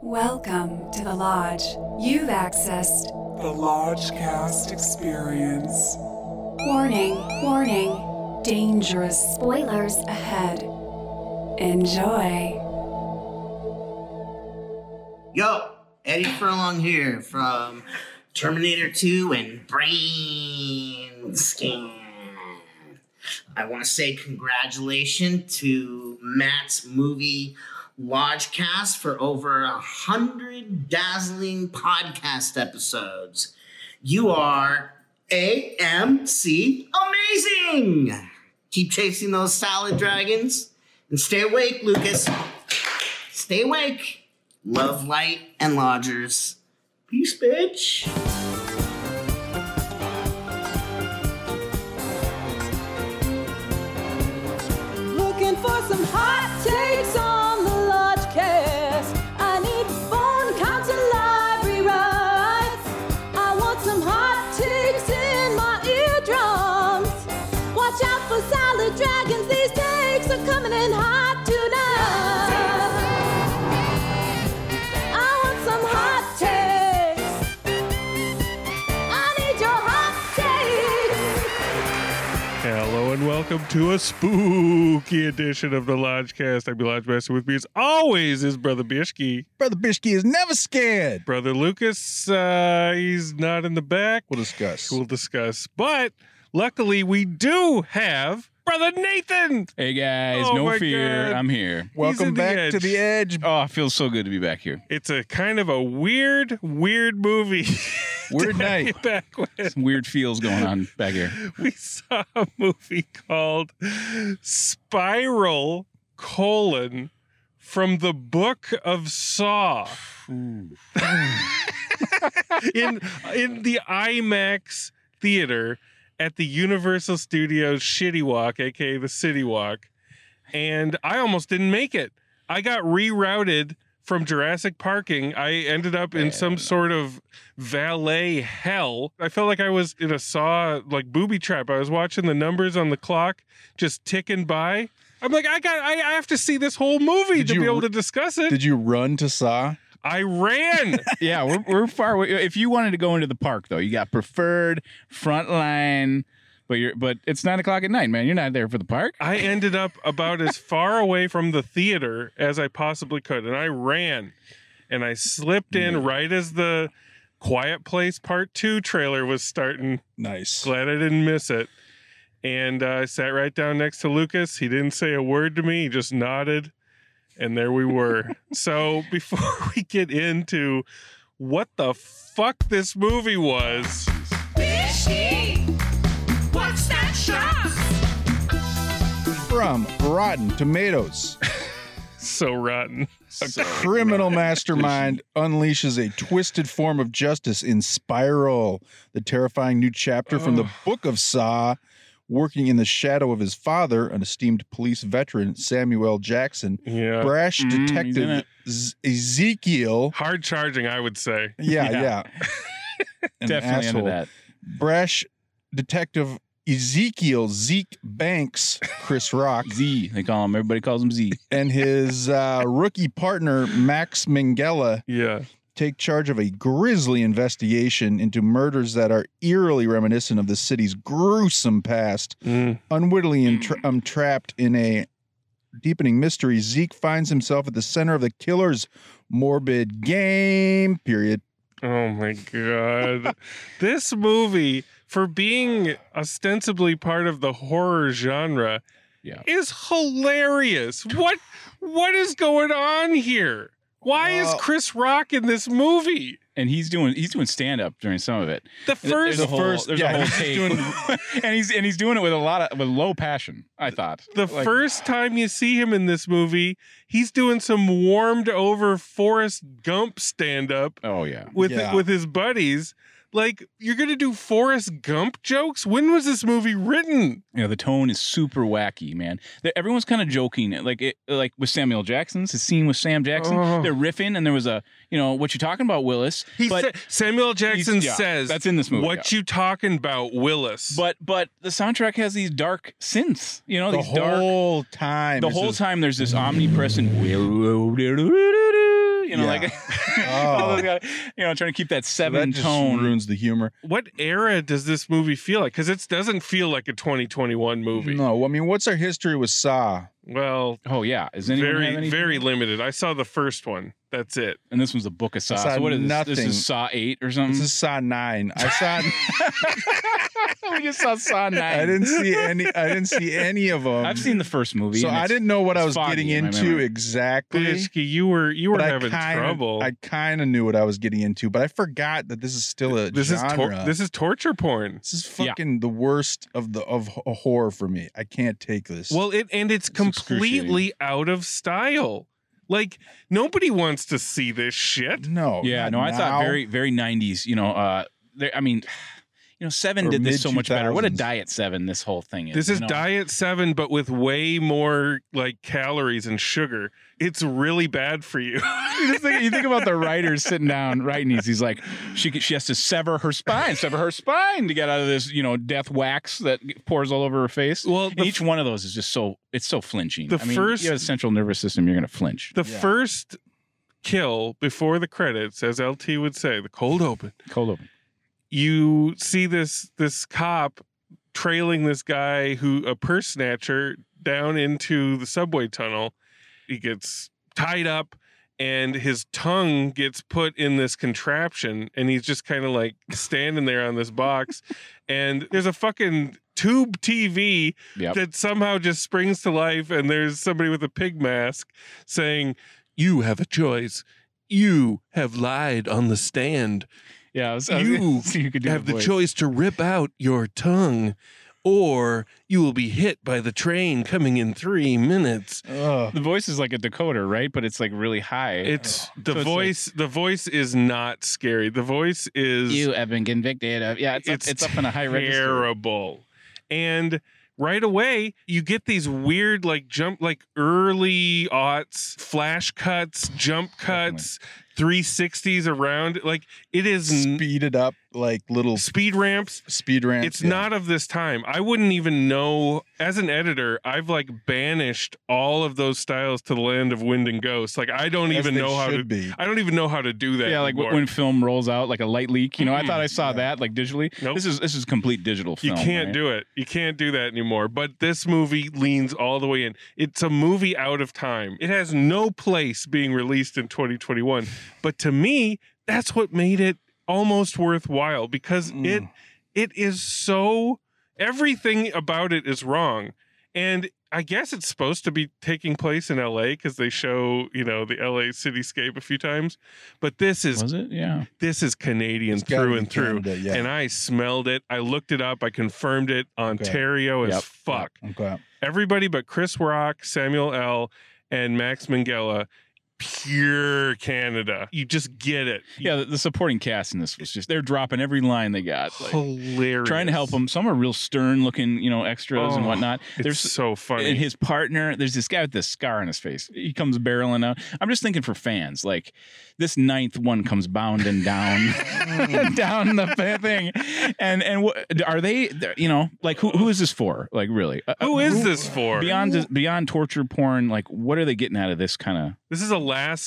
Welcome to the Lodge. You've accessed. The Lodgecast Experience. Warning, warning. Dangerous spoilers ahead. Enjoy. Yo, Eddie Furlong here from Terminator 2 and Brain Scan. I want to say congratulations to Matt's movie Lodgecast for over a hundred dazzling podcast episodes. You are AMC amazing! Keep chasing those salad dragons and stay awake, Lucas. Stay awake. Love, light, and lodgers. Peace, bitch. Looking for some hot welcome to a spooky edition of the Lodgecast. I'm your Lodge Master. With me, as always, is Brother Bishki. Brother Bishki is never scared. Brother Lucas, uh, he's not in the back. We'll discuss. We'll discuss. But luckily, we do have Brother Nathan. Hey guys, Oh no fear. God. I'm here. Welcome in the back to the edge. Oh, it feels so good to be back here. It's a kind of a weird, weird movie. Weird night. Back when Some weird feels going on back here. we saw a movie called Spiral colon from the book of Saw in in the IMAX theater at the Universal Studios Shitty Walk, aka the City Walk, and I almost didn't make it. I got rerouted from Jurassic Parking. I ended up in some sort of valet hell. I felt like I was in a saw like booby trap. I was watching the numbers on the clock just ticking by. I'm like, I got, I, I have to see this whole movie Did to you be able to discuss it. Did you run to Saw? I ran. Yeah, we're, we're far away. If you wanted to go into the park though, you got preferred front line, but you're but it's nine o'clock at night, man. You're not there for the park. I ended up about as far away from the theater as I possibly could, and I ran, and I slipped in right as the Quiet Place Part Two trailer was starting. Nice. Glad I didn't miss it. And uh, I sat right down next to Lucas. He didn't say a word to me. He just nodded, and there we were. so before we get into what the fuck this movie was, From Rotten Tomatoes, so rotten. a criminal mastermind unleashes a twisted form of justice in Spiral, the terrifying new chapter from the Book of Saw. Working in the shadow of his father, an esteemed police veteran, Samuel Jackson, Yeah. brash Mm, he's detective Ezekiel. Hard charging, I would say. Yeah, Yeah. yeah. Definitely asshole. under that. brash detective Ezekiel Zeke Banks, Chris Rock, Z, they call him. Everybody calls him Z. and his uh, rookie partner Max Minghella Yeah. Take charge of a grisly investigation into murders that are eerily reminiscent of the city's gruesome past. Mm. Unwittingly entra- um, trapped in a deepening mystery, Zeke finds himself at the center of the killer's morbid game. Period. Oh my god. this movie, for being ostensibly part of the horror genre, Yeah. is hilarious. What what is going on here? Why is Chris Rock in this movie? And he's doing he's doing stand up during some of it. The There's first a whole, first- there's yeah, a whole he's doing- and he's and he's doing it with a lot of with low passion. I thought the Like, first time you see him in this movie, he's doing some warmed over Forrest Gump stand up Oh yeah, with Yeah. with his buddies. Like, you're gonna do Forrest Gump jokes? When was this movie written? you know the tone is super wacky, man. The- Everyone's kind of joking, like it, like with Samuel Jackson's his scene with Sam Jackson. Oh. They're riffing, and there was a you know what you talking about, Willis. He but sa- Samuel Jackson yeah, says that's in this movie, What you talking about, Willis? but but the soundtrack has these dark synths. You know The these dark. whole time. The whole time there's this omnipresent, you You know, Yeah. like Oh. guys, you know, trying to keep that So seven that just tone. ruins the humor. What era does this movie feel like? Because it doesn't feel like a 2021 movie. No, I mean, what's our history with Saw? Well, Oh yeah, is anyone have very anything? very limited. I saw the first one. That's it. And this one's the Book of Saw. saw So what is this? This nothing. is Saw eight or something. This is Saw nine. I saw. we just saw Saw nine. I didn't see any. I didn't see any of them. I've seen the first movie. So and I it's- didn't know what I it's was foggy getting in my into memory. exactly. Bishki, you were you were but having I kinda, trouble. I kind of knew what I was getting into, but I forgot that this is still a this is tor- this is torture porn. This is Yeah. fucking the worst of the of h- horror for me. I can't take this. Well, it and it's, It's completely out of style. Like nobody wants to see this shit. no, Yeah, no, I thought very very nineties. You know, uh, there, I mean, you know, Seven Or did this so much better. What a diet Seven this whole thing is. This you is know? diet 7 but with way more like calories and sugar. It's really bad for you. you, just think, you think about the writers sitting down writing these. He's like, she she has to sever her spine, sever her spine to get out of this, you know, death wax that pours all over her face. well, the, each one of those is just so it's so flinching. The I mean, first- you have a central nervous system, you're gonna flinch. the Yeah. first kill before the credits as LT would say, the cold open. Cold open. You see this this cop trailing this guy who a purse snatcher down into the subway tunnel. He gets tied up and his tongue gets put in this contraption and he's just kind of like standing there on this box. And there's a fucking tube TV Yep. that somehow just springs to life and there's somebody with a pig mask saying you have a choice. You have lied on the stand Yeah, I was, I was- You so you could do have the voice. choice to rip out your tongue or you will be hit by the train coming in three minutes. Ugh. The voice is like a decoder, right? But it's like really high. It's oh. the So it's like- voice. the voice is not scary. The voice is you have been convicted of. Yeah, it's, it's up, it's up in a high register. terrible. And right away, you get these weird like jump, like early aughts, flash cuts, jump cuts, 360s around. Like it is n- speed it up like little speed ramps. speed ramps. It's yeah. not of this time. I wouldn't even know. As an editor, I've like banished all of those styles to the land of wind and ghosts. Like I don't As even know how to. be. I don't even know how to do that. Yeah, like anymore. when film rolls out like a light leak. You know, I Mm, thought I saw yeah. that like digitally. Nope. This is this is complete digital you can't right? do it. You can't do that anymore. But this movie leans all the way in. It's a movie out of time. It has no place being released in 2021. But to me, that's what made it almost worthwhile because it Mm. it is so everything about it is wrong. And I guess it's supposed to be taking place in LA because they show, you know, the LA cityscape a few times. But this is Was it? Yeah. this is Canadian It's through and through. Canada, yeah. And I smelled it. I looked it up. I confirmed it. Ontario as Yep. fuck. Okay. Everybody but Chris Rock, Samuel L., and Max Minghella, pure Canada. You just get it. Yeah, the, the supporting cast in this was just they're dropping every line they got. Like, Hilarious. trying to help them. Some are real stern looking, you know, extras and Oh, whatnot. It's There's so funny. and his partner, there's this guy with this scar on his face. He comes barreling out. I'm just thinking for fans, like this ninth one comes bounding down, down the thing, and and what are they? You know, like who who is this for? Like really, Uh, Who uh, this for? beyond beyond torture porn? Like what are they getting out of this kind of? This is a last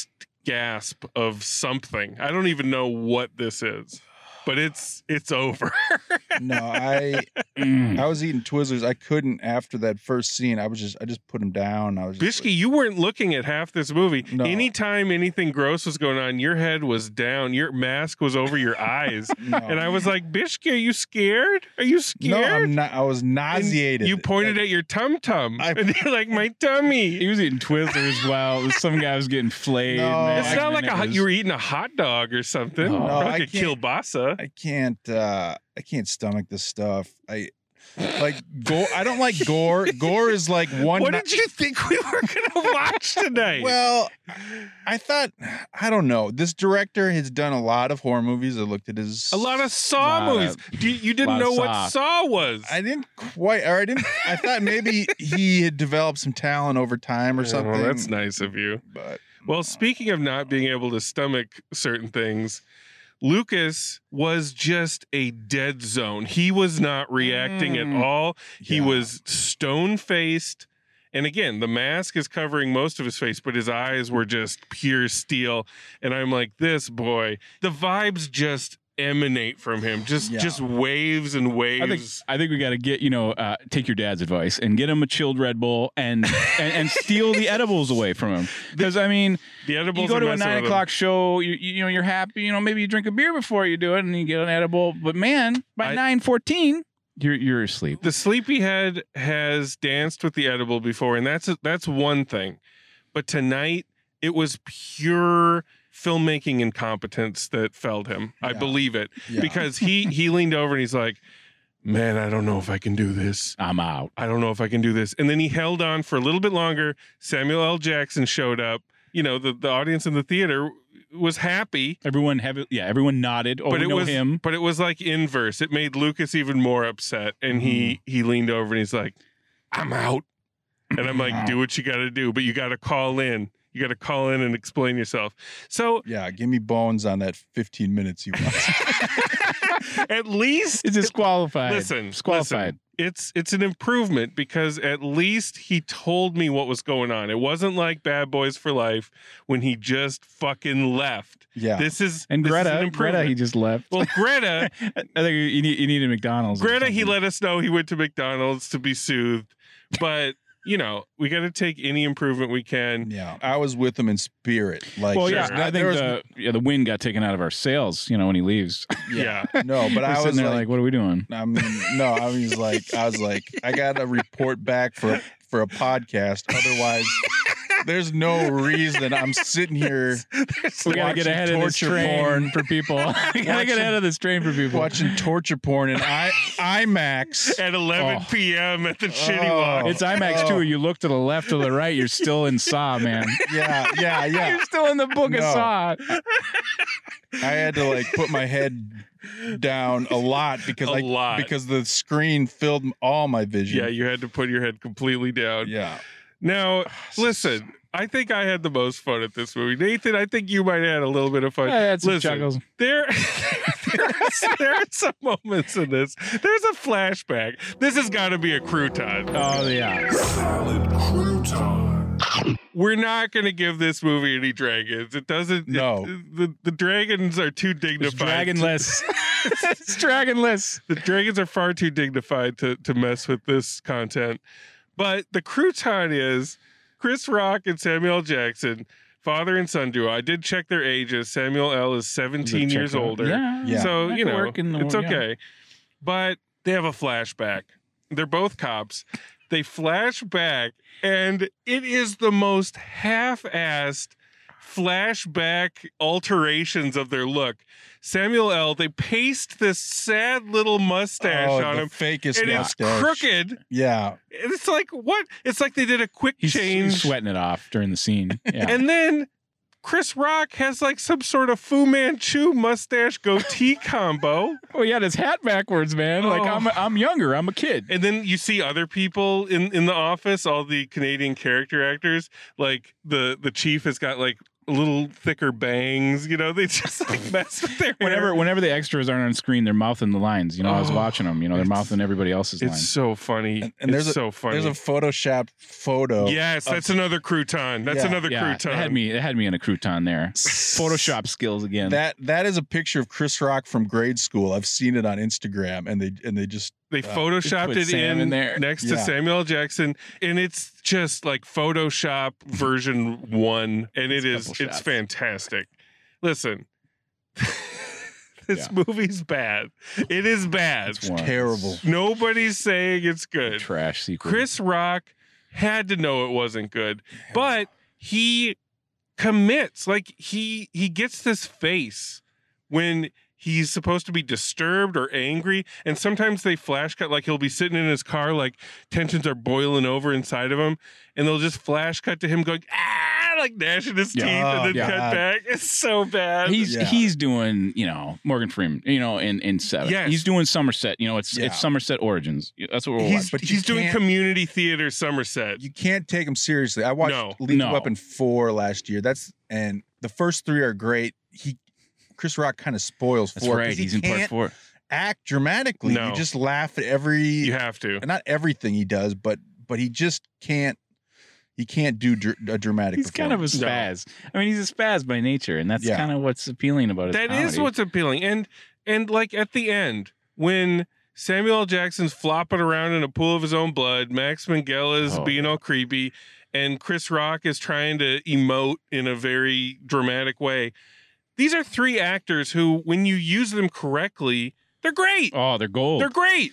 gasp of something. I don't even know what this is, but it's it's over. No, I. I was eating Twizzlers. I couldn't after that first scene. I was just I just put them down. I was just Bishki, you weren't looking at half this movie. No. Anytime anything gross was going on, your head was down, your mask was over your eyes. no. And I was like, Bishki, are you scared? Are you scared? no. I'm not. I was And nauseated. You pointed at your tum tum. I- And you're like, my tummy. He was eating Twizzlers while some guy was getting flayed. No. It's not like a, was- you were eating a hot dog or something. No. Or No, like I a can't- kielbasa. I can't. uh I can't stomach this stuff. I like gore. I don't like gore. Gore is like one. What did you think we were going to watch tonight? Well, I thought I don't know. This director has done a lot of horror movies. I looked at his a lot of Saw Lot movies. Do you, you didn't lot of know what Saw. Saw was. I didn't quite, or I didn't. I thought maybe he had developed some talent over time or something. Well, that's nice of you. But Well, speaking of not being able to stomach certain things, Lucas was just a dead zone. He was not reacting at Mm. all. He Yeah. was stone faced And again, the mask is covering most of his face, but his eyes were just pure steel. And I'm like, this boy, the vibes just emanate from him. Just Yeah. just waves and waves. I think I think we got to get you know uh, take your dad's advice and get him a chilled Red Bull and and, and steal the edibles away from him because I mean the edibles you go to a nine with him. o'clock show you, you know you're happy you know maybe you drink a beer before you do it and you get an edible but man by I- nine fourteen you're you're asleep the sleepyhead has danced with the edible before and that's that's one thing but tonight it was pure filmmaking incompetence that felled him. I believe it. Yeah. because he he leaned over and he's like man i don't know if i can do this. I'm out. I don't know if i can do this. And then he held on for a little bit longer. Samuel l. Jackson showed up. You know the, the audience in the theater was happy. Everyone have yeah everyone nodded oh but it was him. but it was like inverse. It made Lucas even more upset, and he Mm-hmm. he leaned over and he's like, "I'm out," and I'm like, "Do what you got to do, but you got to call in. You got to call in and explain yourself." So Yeah, give me bones on that 15 minutes you want. at least it's disqualified listen, disqualified listen, it's it's an improvement because at least he told me what was going on. It wasn't like Bad Boys for Life when he just fucking left. Yeah. This is and this is an Greta Greta he just left well, Greta, I think you need you need a McDonald's Greta, he let us know he went to McDonald's to be soothed, but you know we got to take any improvement we can. yeah. I was with him in spirit. Like well, Sure. yeah, I think was- the yeah the wind got taken out of our sails. You know when he leaves, Yeah, no, but I sitting was there like, like, what are we doing? I mean, no, I was like, I was like, I got to report back for for a podcast. Otherwise, there's no reason I'm sitting here We gotta get watching ahead of this torture train porn. for people. we gotta get Watching- ahead of this train for people. watching torture porn in I IMAX. at 11 Oh. p.m. at the shitty Oh. walk. It's IMAX Oh. too. You look to the left or the right, you're still in Saw, man. Yeah, yeah, yeah. You're still in the book of No. Saw. I had to like put my head down a lot because A I lot. because the screen filled all my vision. yeah, you had to put your head completely down. yeah. Now, ah, listen, I think I had the most fun at this movie. Nathan, I think you might have had a little bit of fun. I had some Listen, chuckles. There, there, are, there are some moments in this. There's a flashback. This has got to be a crouton. Oh yeah. Salad crouton. We're not going to give this movie any dragons. It doesn't. No. it- the the dragons are too dignified. to- dragonless. it's dragonless. the dragons are far too dignified to to mess with this content. But the crouton is Chris Rock and Samuel Jackson, father and son duo. I did check their ages. Samuel L. is 17 years Check it out. older. Yeah. Yeah. So, you know, work in the it's world, yeah. okay. But they have a flashback. They're both cops. They flash back, and it is the most half assed flashback alterations of their look. Samuel L., they paste this sad little mustache oh, on the him. fakest And it's crooked. Yeah. It's like what? It's like they did a quick He's, change. he's sweating it off during the scene. Yeah. And then Chris Rock has like some sort of Fu Manchu mustache goatee combo. oh, he had his hat backwards, man. Like Oh. I'm, I'm younger. I'm a kid. And then you see other people in, in the office, all the Canadian character actors. Like the the chief has got like a little thicker bangs. You know, they just like mess with their hair. Whenever, whenever the extras aren't on screen, they're mouthing the lines. You know, I was Oh, watching them. You know, they're mouthing everybody else's It's lines. so funny. And- and it's there's a- so funny. There's a Photoshop photo. yes, of- that's another crouton. That's Yeah. another yeah, crouton. it had me. It had me in a crouton there. Photoshop skills again. That that is a picture of Chris Rock from grade school. I've seen it on Instagram, and they and they just They Uh, photoshopped put it Sam in, in there. next to Samuel L. Jackson, and it's just like Photoshop version one, and it It's is a couple it's fantastic. Listen, this Yeah. movie's bad. It is bad. It's one- terrible. Nobody's saying it's it's a good. Trash sequel. Chris Rock had to know it wasn't good, but he commits. Like he he gets this face when he's supposed to be disturbed or angry, and sometimes they flash cut. Like he'll be sitting in his car, like tensions are boiling over inside of him, and they'll just flash cut to him going ah, like gnashing his Yeah. teeth, and then Oh, cut back. It's so bad. He's Yeah. he's doing you know Morgan Freeman you know in in seven. Yes. He's doing Somerset. You know it's Yeah. it's Somerset Origins. That's what we're he's watching. but he's doing community theater Somerset. You can't take him seriously. I watched No. Lethal No. Weapon four last year. That's and the first three are great. He Chris Rock kind of spoils That's four. right. 'cause he He's in part can't four. Act dramatically. No. You just laugh at every You have to. not everything he does, but but he just can't he can't do dr- a dramatic. Thing. He's kind of a performance. spaz. I mean, he's a spaz by nature, and that's Yeah. kind of what's appealing about it. That is comedy. what's appealing. And and like at the end, when Samuel L. Jackson's flopping around in a pool of his own blood, Max Minghella is Oh, being all creepy, and Chris Rock is trying to emote in a very dramatic way. These are three actors who, when you use them correctly, they're great. Oh, they're gold. They're great.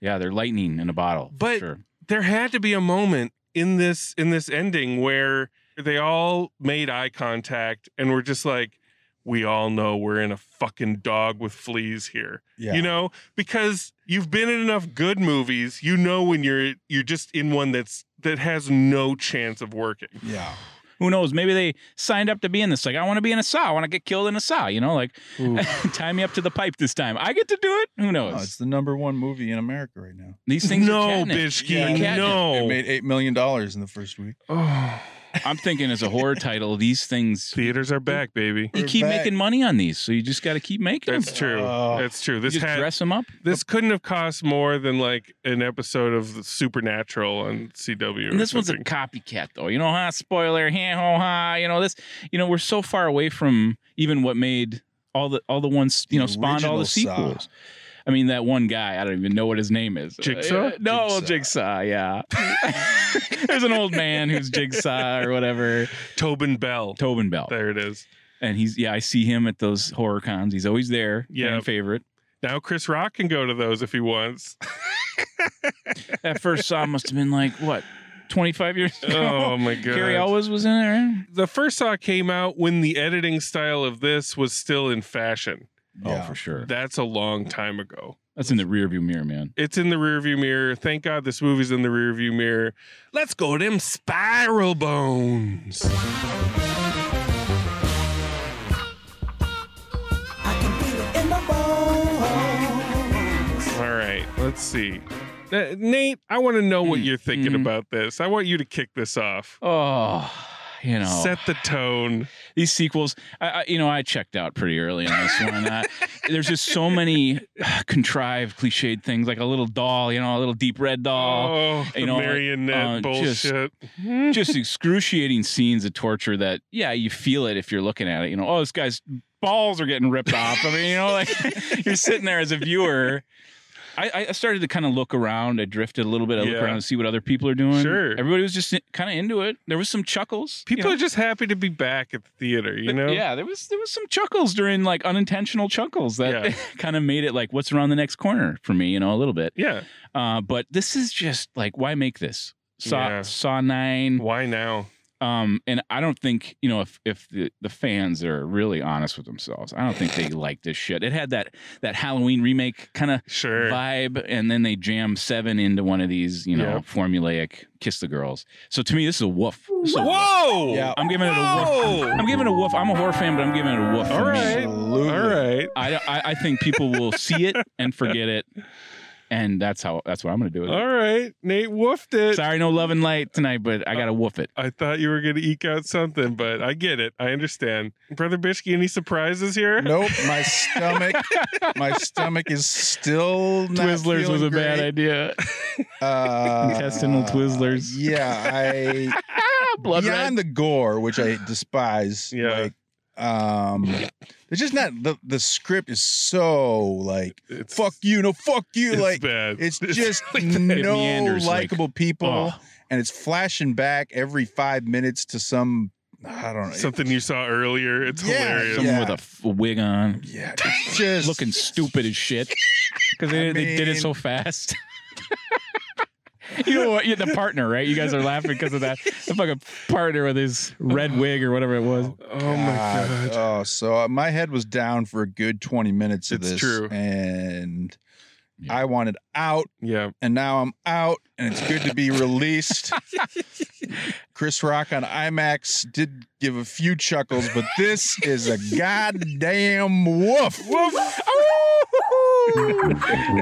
yeah, they're lightning in a bottle. for But- sure. there had to be a moment in this in this ending where they all made eye contact and were just like we all know we're in a fucking dog with fleas here Yeah. you know because you've been in enough good movies you know when you're you're just in one that's that has no chance of working Yeah. Who knows? Maybe they signed up to be in this. Like, I want to be in a saw. I want to get killed in a saw. You know, like tie me up to the pipe this time. I get to do it. Who oh, knows? Oh, it's the number one movie in America right now. These things no are catnip. Bishki, Yeah, no It made eight million dollars in the first week. oh, I'm thinking as a horror title, these things. theaters are back baby You We're keep back. making money on these, so you just got to keep making them. that's them. true Oh. that's true You this just had dress them up. this couldn't have cost more than like an episode of the Supernatural on CW. Or And this one's a copycat, though. You know, ha, spoiler, ha, ho, ha. You know, this. You know, we're so far away from even what made all the all the ones you know The spawned all the sequels. Saw. Sequels. I mean, that one guy, I don't even know what his name is. Jigsaw? No, Jigsaw. Jigsaw, yeah. There's an old man who's Jigsaw or whatever. Tobin Bell. Tobin Bell. There it is. And he's, yeah, I see him at those horror cons. He's always there. Yeah. Favorite. Now Chris Rock can go to those if he wants. That first Saw must have been like, what, 25 years oh, ago? Oh my god. Cary Elwes was in there, eh? the first Saw came out when the editing style of this was still in fashion. Yeah. Oh, for sure. That's a long time ago. That's in the rearview mirror, man. It's in the rearview mirror. Thank God this movie's in the rearview mirror. Let's go them spiral bones. All right, let's see. Uh, Nate, I want to know what Mm, you're thinking mhm. about this. I want you to kick this off. Oh, you know, Set the tone. these sequels. I, I, you know, I checked out pretty early on this one. Uh, there's just so many uh, contrived, cliched things, like a little doll, you know, a little deep red doll. oh, the you know, marionette uh, just- bullshit. just excruciating scenes of torture that, yeah, you feel it if you're looking at it. You know, oh, this guy's balls are getting ripped off. I mean, you know, like you're sitting there as a viewer. I, I started to kind of look around. I drifted a little bit. I look Yeah. around to see what other people are doing. Sure. Everybody was just kind of into it. There was some chuckles. you People know? are just happy to be back at the theater, you know? Yeah, there was there was some chuckles during like unintentional chuckles that Yeah. kind of made it like what's around the next corner for me, you know, a little bit. Yeah. Uh, but this is just like why make this? Saw Yeah. Saw nine. Why now? Um, and I don't think you know if if the, the fans are really honest with themselves, I don't think they like this shit. It had that that Halloween remake kind of Sure. vibe, and then they jam seven into one of these, you know, Yep. formulaic kiss the girls. So to me, this is a woof. This is a woof. Whoa! Yeah. I'm giving it a woof. Whoa! I'm giving it a woof. I'm a horror fan, but I'm giving it a woof. All for me. right. Absolutely. All right. I, I I think people will see it and forget it, and that's how that's what I'm gonna do. With it. All right. Nate woofed it. Sorry, no love and light tonight, but I gotta woof it. I thought you were going to eke out something, but I get it. I understand. Brother Bishke, any surprises here? Nope. My stomach. my stomach is still not Twizzlers was feeling a bad idea. Uh, Intestinal Twizzlers. Yeah, I Blood beyond red. the gore, which I despise. Yeah. Like, um, it's just not the the script is so like It's fuck you, no fuck you, It's like bad. it's It's just really bad. no meanders, like, likable people, oh. and it's flashing back every five minutes to some I don't know something you saw earlier. It's Yeah, hilarious. Someone Yeah. with a f- wig on, Yeah, just looking stupid as shit because they, I they did it so fast. You know what? You're the partner, right? You guys are laughing because of that. The fucking partner with his red wig or whatever it was. Oh my god. Oh, so uh, my head was down for a good 20 minutes of It's this. true. And Yeah. I wanted out, Yeah. and now I'm out, and it's good to be released. Chris Rock on IMAX did give a few chuckles, but this is a goddamn woof. Woof.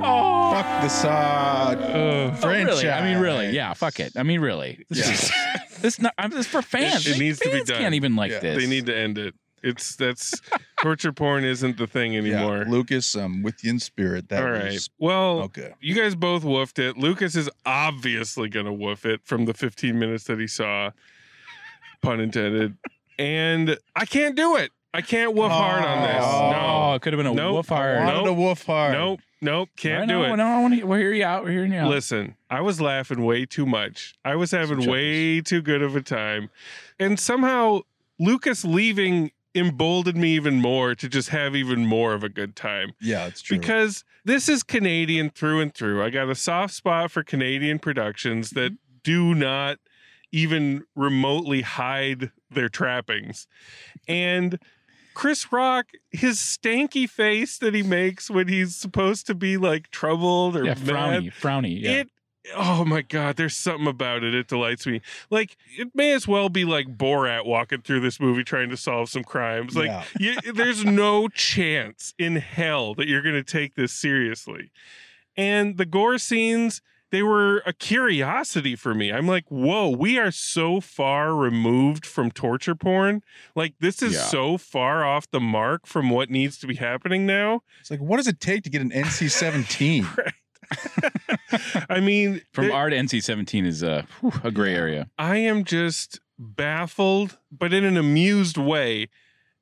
Oh, Fuck the Saw Uh, franchise. really? I mean, really? Yeah. Fuck it. I mean, really. This Yeah. is this not. I'm this for fans. It- it They- needs to be fans done. Can't even like Yeah, this. they need to end it. It's that's torture porn isn't the thing anymore. Yeah, Lucas, I'm with you in spirit. That All right. was Well, okay. you guys both woofed it. Lucas is obviously going to woof it from the 15 minutes that he saw, pun intended. And I can't do it. I can't woof hard on this. Oh, No. it could have been a Nope. woof hard. wanted Nope. to woof hard. Nope. Nope. Can't I do it. No, I want to. We're hearing you out. We're hearing you out. Listen, I was laughing way too much. I was having way too good of a time. And somehow Lucas leaving emboldened me even more to just have even more of a good time. Yeah, it's true. Because this is Canadian through and through. I got a soft spot for Canadian productions mm-hmm. that do not even remotely hide their trappings. And Chris Rock, his stanky face that he makes when he's supposed to be like troubled or yeah, mad, frowny, frowny. Yeah. it oh my god there's something about it it delights me. Like it may as well be like borat walking through this movie trying to solve some crimes. Like Yeah. you, there's no chance in hell that you're going to take this seriously. And the gore scenes they were a curiosity for me. I'm like whoa we are so far removed from torture porn. Like this is Yeah. so far off the mark from what needs to be happening now. It's like, what does it take to get an NC-17? i mean From there- R to NC seventeen is a whew, a gray area. I am just baffled, but in an amused way,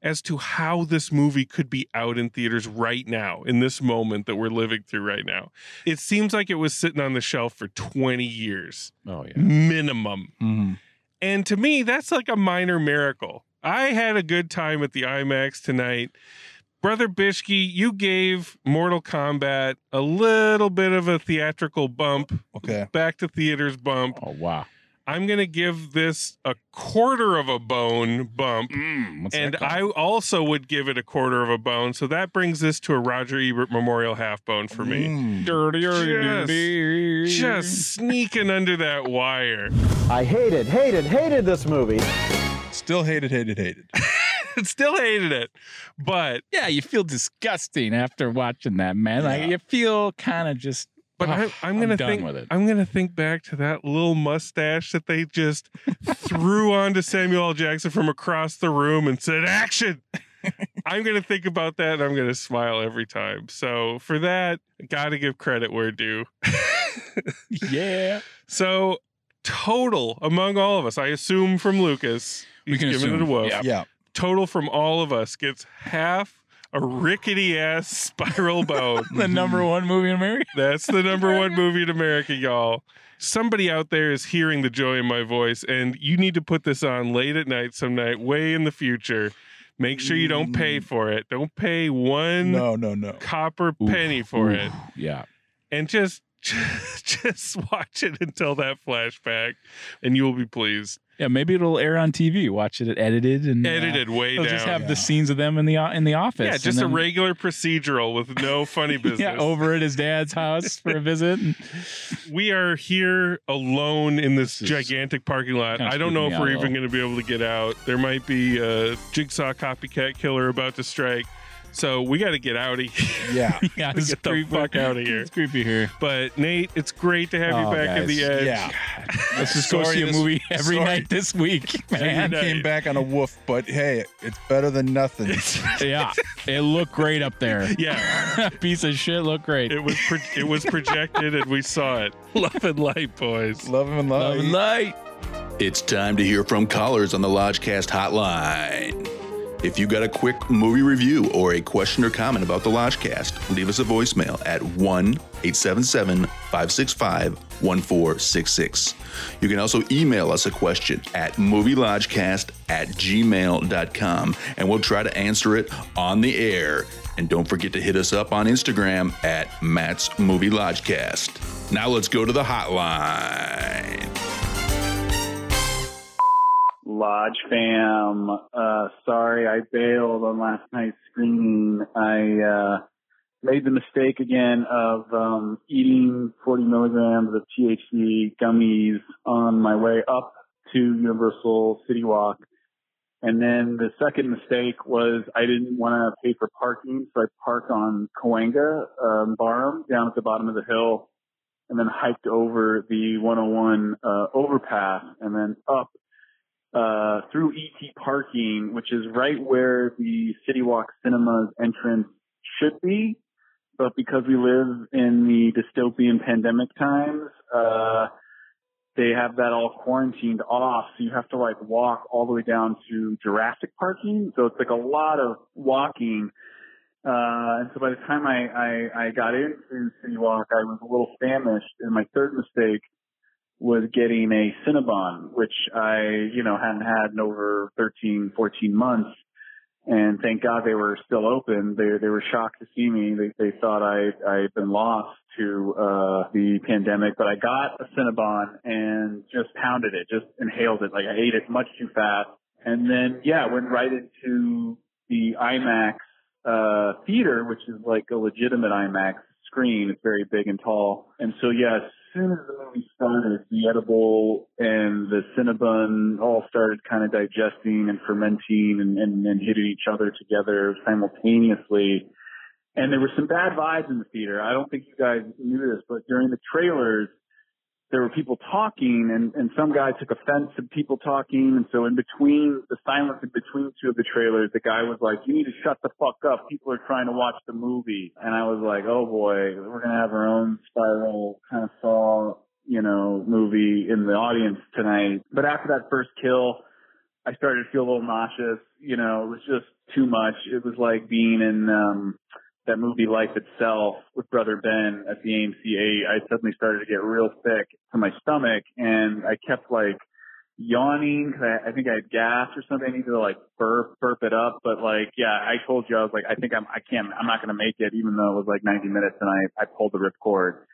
as to how this movie could be out in theaters right now, in this moment that we're living through right now. It seems like it was sitting on the shelf for 20 years, Oh yeah. minimum. Mhm. And to me, that's like a minor miracle. I had a good time at the IMAX tonight. Brother Bishke, you gave Mortal Kombat a little bit of a theatrical bump, Okay. back to theaters bump. Oh wow. I'm going to give this a quarter of a bone bump. Mm, And? I also would give it a quarter of a bone. So that brings this to a Roger Ebert Memorial half bone for me. Mm. dirty, Just- dirty. Just sneaking under that wire. I hated, hated, hated this movie. Still hated, hated, hated. Still hated it. But yeah, you feel disgusting after watching that, man. Like you feel kind of just. but oh, I'm, I'm gonna done think with it. I'm gonna think back to that little mustache that they just threw onto Samuel L. Jackson from across the room and said, "Action!" I'm gonna think about that and I'm gonna smile every time. So for that, gotta give credit where due. yeah. So total among all of us, I assume from Lucas, We he's can giving it a assume, woof. yeah. Yeah. Total from all of us gets half a rickety ass spiral bone. The number one movie in America. That's the number one movie in America, y'all. Somebody out there is hearing the joy in my voice, and you need to put this on late at night some night, way in the future. Make sure you don't pay mm. for it. Don't pay one No, no, no. copper Oof, penny for oof. it. Yeah. And just just watch it until that flashback, and you will be pleased. Yeah, maybe it'll air on TV. Watch it edited and uh, Edited way down. just have yeah. the scenes of them in the in the office. yeah, just a regular procedural with no funny business. Yeah, over at his dad's house for a visit. And, we are here alone in this This gigantic parking lot. I don't know if we're even going to be able to get out. There might be a jigsaw copycat killer about to strike. So we got to get out of here. Yeah. yeah, Get it's the creepy. fuck outta here. It's creepy here. But Nate, it's great to have you Oh, back at the guys. edge. Yeah. Let's just go see a movie every sorry. night this week, man. night. Came back on a woof, but hey, it's better than nothing. yeah, it looked great up there. Yeah, Piece of shit looked great. it was pro- it was projected and we saw it. Love and light, boys. Love and light. Love and light. It's time to hear from callers on the Lodgecast hotline. If you got a quick movie review or a question or comment about the Lodgecast, leave us a voicemail at 1 877 565 1466. You can also email us a question at movielodgecast at gmail.com and we'll try to answer it on the air. And don't forget to hit us up on Instagram at Matt's Movie Lodgecast. Now let's go to the hotline. Lodge fam. Uh, sorry, I bailed on last night's screening. I uh, made the mistake again of um, eating 40 milligrams of THC gummies on my way up to Universal City Walk. And then the second mistake was I didn't want to pay for parking, so I parked on Cahuenga um, Barham down at the bottom of the hill, and then hiked over the 101 uh, overpass, and then up uh, through ET parking, which is right where the City Walk Cinemas entrance should be. But because we live in the dystopian pandemic times, uh, they have that all quarantined off. So you have to like walk all the way down to Jurassic parking. So it's like a lot of walking. Uh, and so by the time I, I, I got into City Walk, I was a little famished. And my third mistake was getting a Cinnabon, which I, you know, hadn't had in over 13, 14 months. And thank God they were still open. They, they were shocked to see me. They, they thought I, I'd been lost to, uh, the pandemic, but I got a Cinnabon and just pounded it, just inhaled it. Like I ate it much too fast. And then, yeah, went right into the IMAX, uh, theater, which is like a legitimate IMAX screen. It's very big and tall. And so, yeah, as soon as the movie started, the edible and the Cinnabon all started kind of digesting and fermenting and, and, and hitting each other together simultaneously. And there were some bad vibes in the theater. I don't think you guys knew this, but during the trailers, there were people talking and, and some guy took offense to people talking. And so in between the silence in between two of the trailers, the guy was like, you need to shut the fuck up. People are trying to watch the movie. And I was like, oh boy, we're going to have our own spiral kind of saw, you know, movie in the audience tonight. But after that first kill, I started to feel a little nauseous. You know, it was just too much. It was like being in, um, that movie Life Itself with Brother Ben at the AMC I suddenly started to get real sick to my stomach and I kept like yawning because I, I think I had gas or something. I needed to like burp, burp it up. But like, yeah, I told you I was like, I think I'm, I can't, I'm not going to make it even though it was like 90 minutes and I, I pulled the ripcord.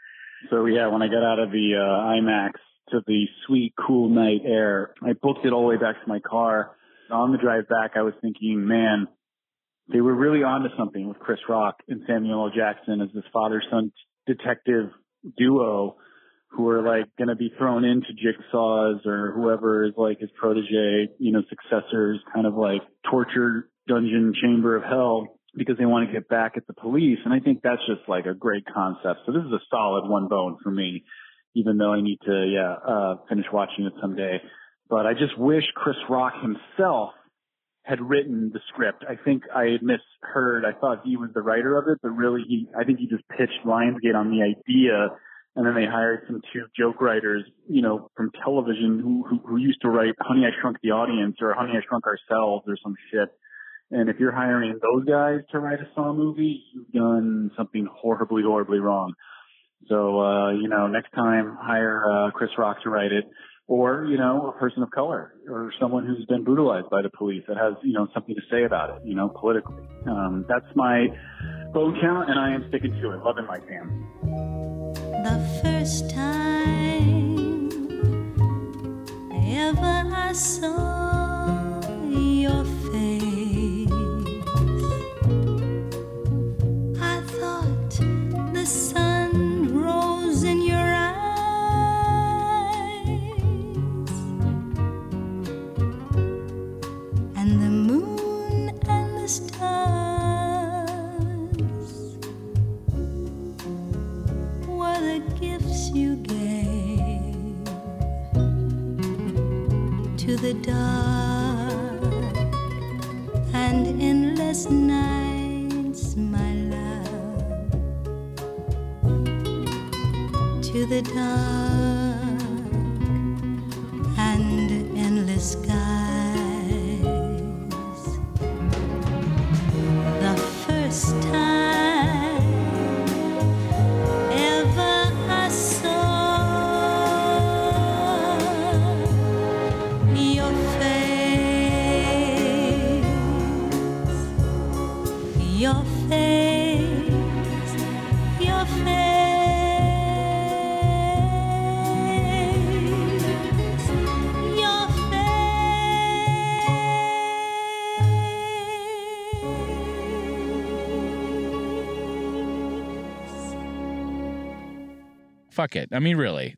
So yeah, when I got out of the, uh, IMAX to the sweet, cool night air, I booked it all the way back to my car. On the drive back, I was thinking, man, they were really onto something with Chris Rock and Samuel L. Jackson as this father-son detective duo who are like going to be thrown into jigsaws or whoever is like his protege, you know, successors, kind of like torture dungeon chamber of hell because they want to get back at the police. And I think that's just like a great concept. So this is a solid one bone for me, even though I need to, yeah, uh, finish watching it someday. But I just wish Chris Rock himself had written the script. I think I had misheard. I thought he was the writer of it, but really he, I think he just pitched Lionsgate on the idea. And then they hired some two joke writers, you know, from television who, who, who used to write Honey, I Shrunk the Audience or Honey, I Shrunk Ourselves or some shit. And if you're hiring those guys to write a Saw movie, you've done something horribly, horribly wrong. So, uh, you know, next time hire, uh, Chris Rock to write it or, you know, a person of color or someone who's been brutalized by the police that has, you know, something to say about it, you know, politically. Um, that's my vote count and I am sticking to it. Loving my fam. The first time ever I saw the dark and endless nights, my love, to the dark Fuck it. I mean, really,